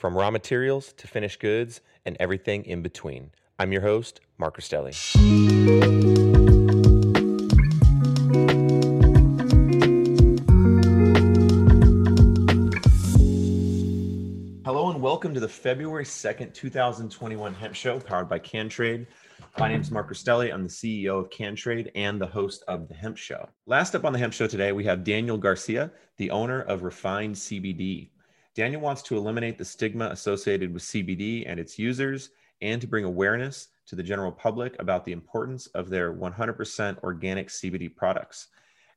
from raw materials to finished goods and everything in between. I'm your host, Mark Rostelli. Hello and welcome to the February 2nd, 2021 Hemp Show powered by CanTrade. My name is Mark Rostelli. I'm the CEO of CanTrade and the host of the Hemp Show. Last up on the Hemp Show today, we have Daniel Garcia, the owner of Refined CBD. Daniel wants to eliminate the stigma associated with CBD and its users and to bring awareness to the general public about the importance of their 100% organic CBD products.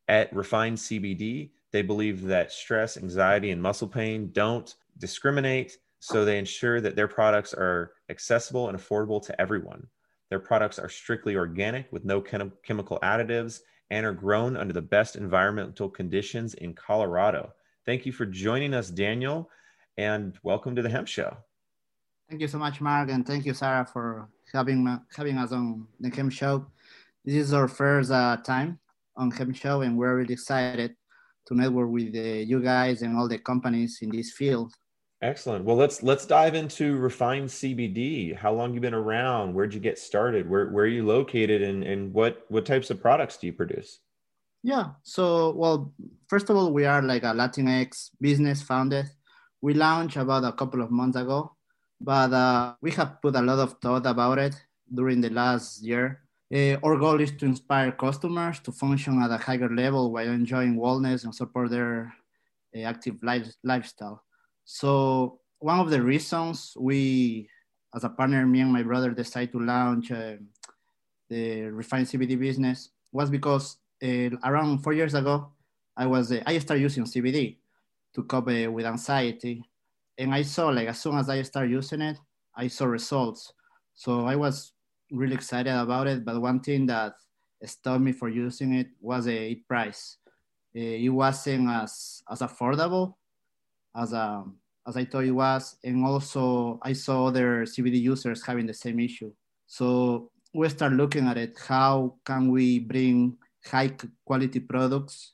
At Refined CBD, they believe that stress, anxiety, and muscle pain don't discriminate so they ensure that their products are accessible and affordable to everyone. Their products are strictly organic with no chem- chemical additives and are grown under the best environmental conditions in Colorado. Thank you for joining us, Daniel, and welcome to the Hemp Show. Thank you so much, Mark, and thank you, Sarah, for having having us on the Hemp Show. This is our first uh, time on Hemp Show, and we're really excited to network with uh, you guys and all the companies in this field Excellent. Well, let's let's dive into refined CBD. How long you been around? Where'd you get started? Where where are you located, and and what what types of products do you produce? Yeah. So, well, first of all, we are like a Latinx business founded. We launched about a couple of months ago, but uh, we have put a lot of thought about it during the last year. Uh, our goal is to inspire customers to function at a higher level while enjoying wellness and support their uh, active life, lifestyle. So one of the reasons we, as a partner, me and my brother decided to launch uh, the refined CBD business was because around four years ago, I was uh, I started using CBD to cope with anxiety, and I saw like as soon as I started using it, I saw results. So I was really excited about it. But one thing that stopped me for using it was a price. Uh, it wasn't as as affordable as um, as I thought it was, and also I saw other CBD users having the same issue. So we start looking at it. How can we bring high quality products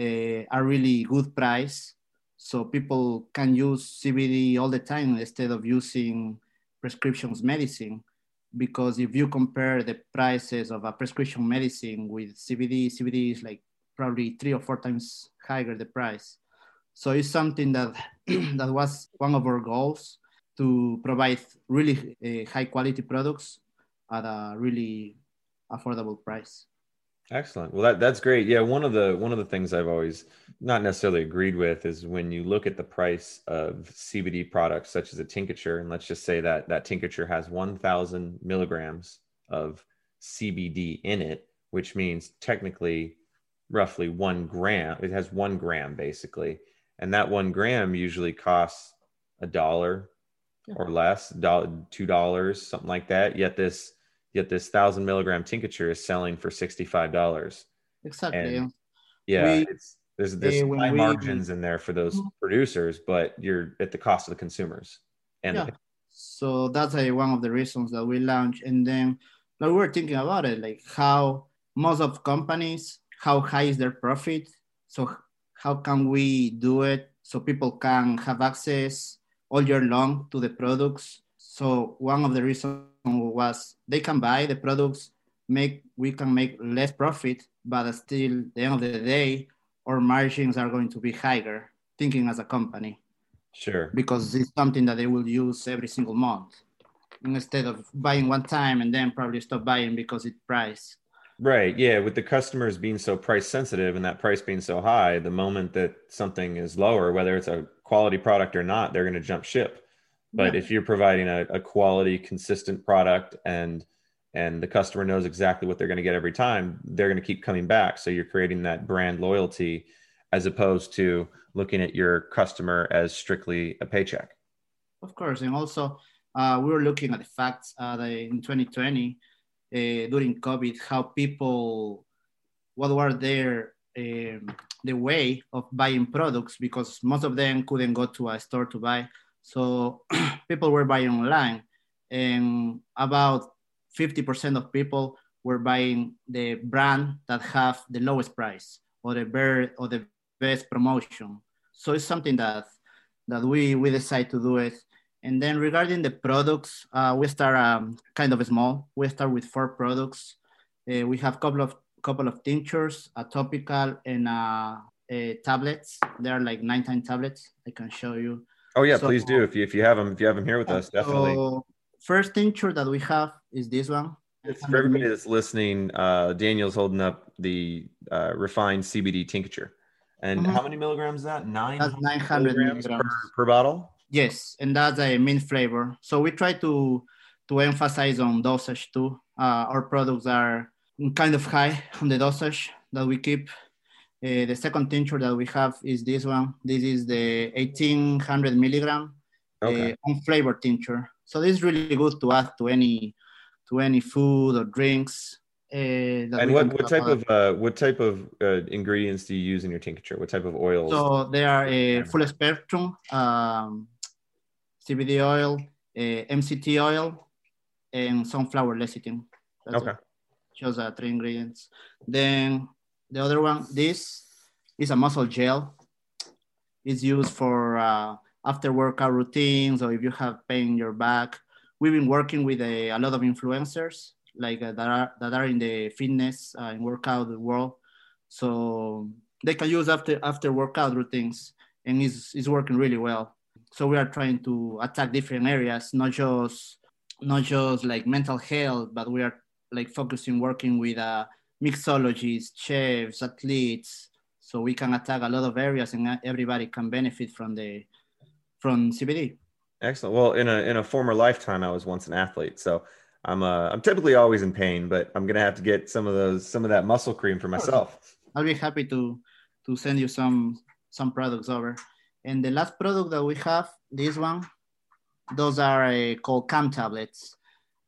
uh, a really good price so people can use CBD all the time instead of using prescriptions medicine? Because if you compare the prices of a prescription medicine with CBD, CBD is like probably three or four times higher the price. So it's something that that was one of our goals to provide really uh, high quality products at a really affordable price. Excellent. Well, that, that's great. Yeah, one of the one of the things I've always not necessarily agreed with is when you look at the price of CBD products such as a tincture, and let's just say that that tincture has 1,000 milligrams of CBD in it, which means technically roughly one gram. It has one gram basically and that one gram usually costs a dollar yeah. or less, dollar, two dollars, something like that. Yet this, yet this thousand milligram tincture is selling for sixty five dollars. Exactly. And yeah, we, it's there's there's high we, margins in there for those mm-hmm. producers, but you're at the cost of the consumers. And yeah. so that's a, one of the reasons that we launched. And then like, we were thinking about it, like how most of companies how high is their profit. So how can we do it so people can have access all year long to the products? So one of the reasons was they can buy the products, make we can make less profit, but still, the end of the day, our margins are going to be higher. Thinking as a company, sure, because it's something that they will use every single month instead of buying one time and then probably stop buying because it price. Right. Yeah. With the customers being so price sensitive and that price being so high, the moment that something is lower, whether it's a quality product or not, they're going to jump ship. But yeah. if you're providing a, a quality, consistent product and and the customer knows exactly what they're going to get every time, they're going to keep coming back. So you're creating that brand loyalty as opposed to looking at your customer as strictly a paycheck. Of course. And also, uh, we were looking at the facts uh, in 2020 uh, during COVID, how people, what were their um, the way of buying products because most of them couldn't go to a store to buy. So people were buying online, and about 50% of people were buying the brand that have the lowest price or the bear or the best promotion. So it's something that that we we decide to do it and then regarding the products, uh, we start um, kind of small. We start with four products. Uh, we have couple of couple of tinctures, a topical, and uh, tablets. There are like 19 tablets. I can show you. Oh yeah, so, please do. If you if you have them, if you have them here with us, definitely. So first tincture that we have is this one. It's for everybody that's listening. Uh, Daniel's holding up the uh, refined CBD tincture. And mm-hmm. how many milligrams is that? Nine. That's 900 milligrams, milligrams. Per, per bottle. Yes, and that's a mint flavor. So we try to to emphasize on dosage too. Uh, our products are kind of high on the dosage that we keep. Uh, the second tincture that we have is this one. This is the 1800 milligram okay. uh, unflavored tincture. So this is really good to add to any to any food or drinks. Uh, and what, what type of uh, what type of uh, ingredients do you use in your tincture? What type of oils? So they are a full spectrum. Um, CBD oil, uh, MCT oil, and sunflower lecithin. That's okay. Just uh, three ingredients. Then the other one, this is a muscle gel. It's used for uh, after workout routines or if you have pain in your back. We've been working with a, a lot of influencers like uh, that are that are in the fitness uh, and workout world, so they can use after after workout routines, and it's, it's working really well so we are trying to attack different areas not just not just like mental health but we are like focusing working with uh, mixologists chefs athletes. So we can attack a lot of areas and everybody can benefit from the from cbd excellent. Well in a in a former lifetime i was once an athlete. So i'm uh i'm typically always in pain but i'm gonna have to get some of those some of that muscle cream for myself. I'll be happy to to send you some some products over. And the last product that we have, this one, those are uh, called CAM tablets.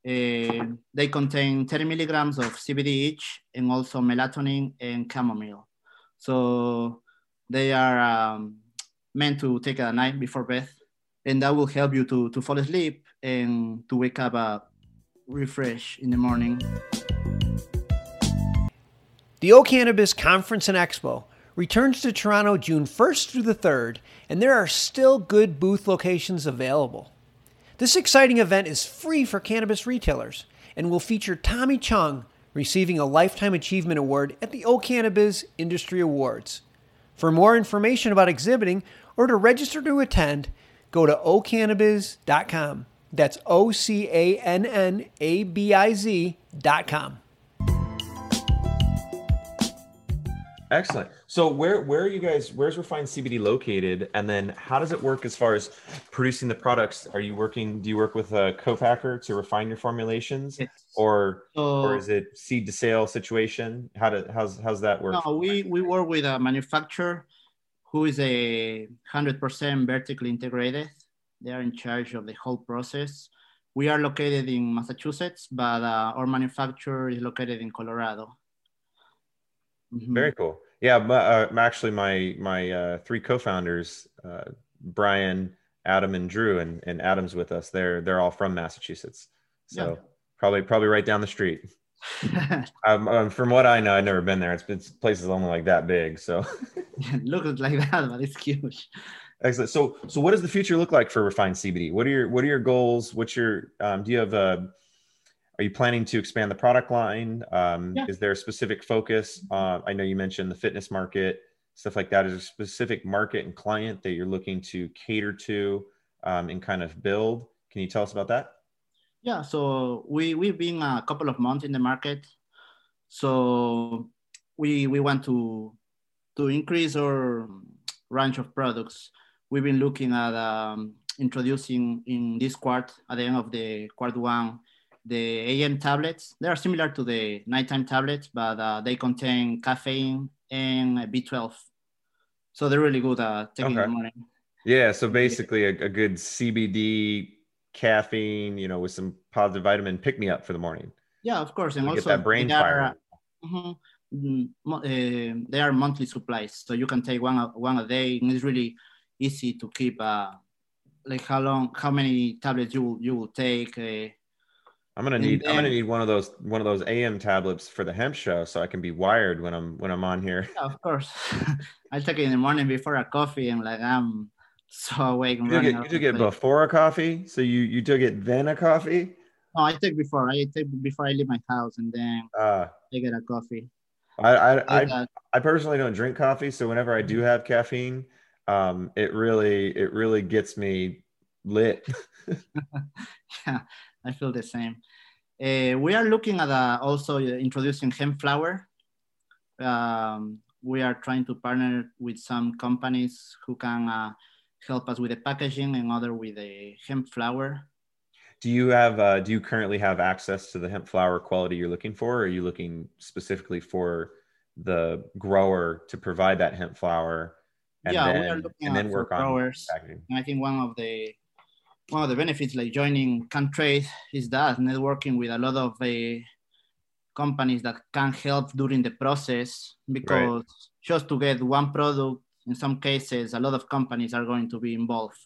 Uh, they contain 30 milligrams of CBD each and also melatonin and chamomile. So they are um, meant to take at night before bed and that will help you to, to fall asleep and to wake up uh, refresh in the morning. The O'Cannabiz Conference and Expo returns to Toronto June 1st through the 3rd, and there are still good booth locations available. This exciting event is free for cannabis retailers and will feature Tommy Chong receiving a Lifetime Achievement Award at the O'Cannabiz Industry Awards. For more information about exhibiting or to register to attend, go to ocannabiz.com. That's O C A N N A B I Z.com. Excellent. So where where are you guys? Where's Refined CBD located? And then how does it work as far as producing the products? Are you working? Do you work with a co-packer to refine your formulations, or or is it seed to sale situation? How do how's how's that work? No, we we work with a manufacturer who is a hundred percent vertically integrated. They are in charge of the whole process. We are located in Massachusetts, but uh, our manufacturer is located in Colorado. Mm-hmm. Very cool. Yeah, uh, actually, my my uh, three co-founders, uh, Brian, Adam, and Drew, and, and Adam's with us. They're they're all from Massachusetts, so yeah. probably probably right down the street. um, um, from what I know, I've never been there. It's been places only like that big, so it looks like that, but it's huge. Excellent. So, so what does the future look like for refined CBD? What are your What are your goals? What's your um, Do you have a are you planning to expand the product line? Um, yeah. Is there a specific focus? Uh, I know you mentioned the fitness market, stuff like that. Is there a specific market and client that you're looking to cater to um, and kind of build? Can you tell us about that? Yeah, so we we've been a couple of months in the market, so we we want to to increase our range of products. We've been looking at um, introducing in this quart at the end of the quart one the AM tablets. They are similar to the nighttime tablets, but uh, they contain caffeine and B12. So they're really good at taking okay. in the morning. Yeah. So basically, a, a, good CBD caffeine, you know, with some positive vitamin pick me up for the morning. Yeah, of course. And also, get that brain fire. Uh, uh, they are monthly supplies, so you can take one one a day, and it's really easy to keep. Uh, like how long, how many tablets you you will take. Uh, I'm gonna need then, I'm gonna need one of those one of those AM tablets for the hemp show so I can be wired when I'm when I'm on here. Yeah, of course. I take it in the morning before a coffee and like I'm so awake. you took it, you took it before a coffee, so you you took it then a coffee. No, I take before. I take before I leave my house and then uh, I get a coffee. I I I, I personally don't drink coffee, so whenever I do have caffeine, um, it really it really gets me lit. yeah, I feel the same. Uh, we are looking at uh, also introducing hemp flower. Um, we are trying to partner with some companies who can uh, help us with the packaging and other with the hemp flower. Do you have, uh, do you currently have access to the hemp flower quality you're looking for? Or are you looking specifically for the grower to provide that hemp flower and yeah, then, we are looking and then work on growers. packaging? I think one of the one of the benefits like joining CanTrade is that networking with a lot of uh, companies that can help during the process because right. just to get one product in some cases a lot of companies are going to be involved.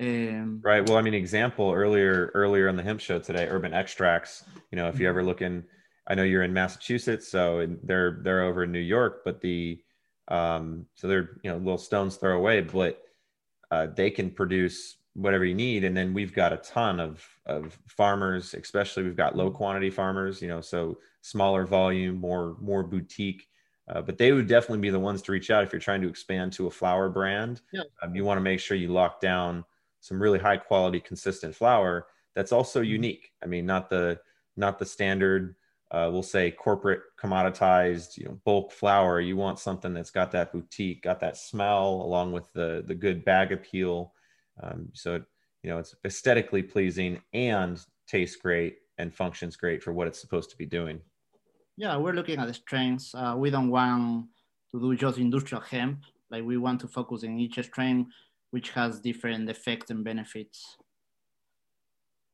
Um, right. Well i mean example earlier earlier on the hemp show today urban extracts you know if you ever look in i know you're in massachusetts so they're they're over in new york but the um so they're you know little stones throw away but uh, they can produce whatever you need and then we've got a ton of of farmers especially we've got low mm-hmm. quantity farmers you know so smaller volume more more boutique uh, but they would definitely be the ones to reach out if you're trying to expand to a flower brand yeah. um, you want to make sure you lock down some really high quality consistent flower that's also mm-hmm. unique i mean not the not the standard uh, we'll say corporate commoditized you know bulk flower you want something that's got that boutique got that smell along with the the good bag appeal um, so, you know, it's aesthetically pleasing and tastes great and functions great for what it's supposed to be doing. Yeah, we're looking at the strengths. Uh, we don't want to do just industrial hemp. Like we want to focus in each strain, which has different effects and benefits.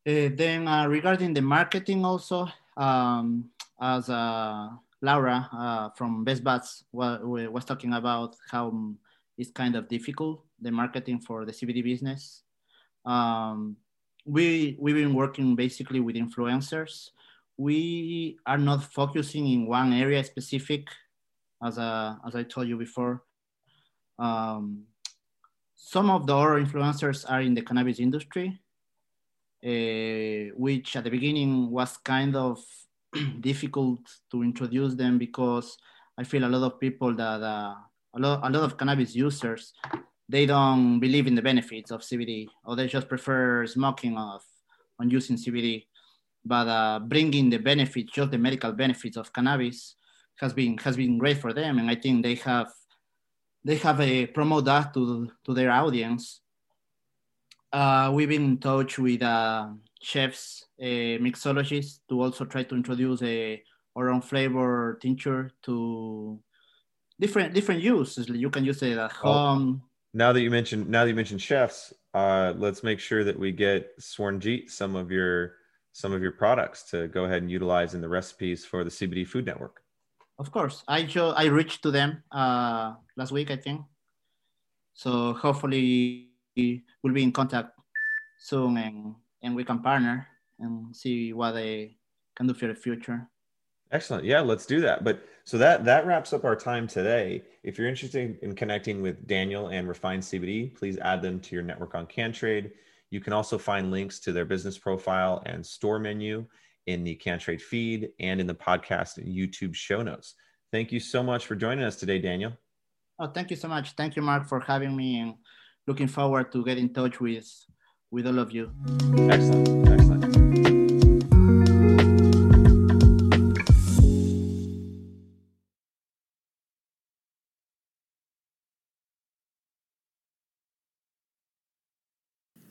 Uh, then uh, regarding the marketing also, um, as uh, Laura uh, from Best Buds was talking about how it's kind of difficult the marketing for the CBD business. Um, we we've been working basically with influencers. We are not focusing in one area specific, as a, uh, as I told you before. Um, some of the other influencers are in the cannabis industry, uh, which at the beginning was kind of difficult to introduce them because I feel a lot of people that uh, a lot, a lot of cannabis users they don't believe in the benefits of CBD or they just prefer smoking of on using CBD. But uh, bringing the benefits, just the medical benefits of cannabis, has been has been great for them, and I think they have they have a promote that to to their audience. Uh, we've been in touch with uh, chefs, mixologists, to also try to introduce a our own flavor tincture to different different uses. You can use it at home now that you mentioned now that you mentioned chefs, uh, let's make sure that we get Swarnjeet some of your some of your products to go ahead and utilize in the recipes for the CBD Food Network. Of course, I show, I reached to them uh, last week, I think. So hopefully we'll be in contact soon and, and we can partner and see what they can do for the future. Excellent. Yeah, let's do that. But so that that wraps up our time today. If you're interested in connecting with Daniel and Refined CBD, please add them to your network on CanTrade. You can also find links to their business profile and store menu in the CanTrade feed and in the podcast and YouTube show notes. Thank you so much for joining us today, Daniel. Oh, thank you so much. Thank you, Mark, for having me and looking forward to get in touch with with all of you. Excellent. Excellent.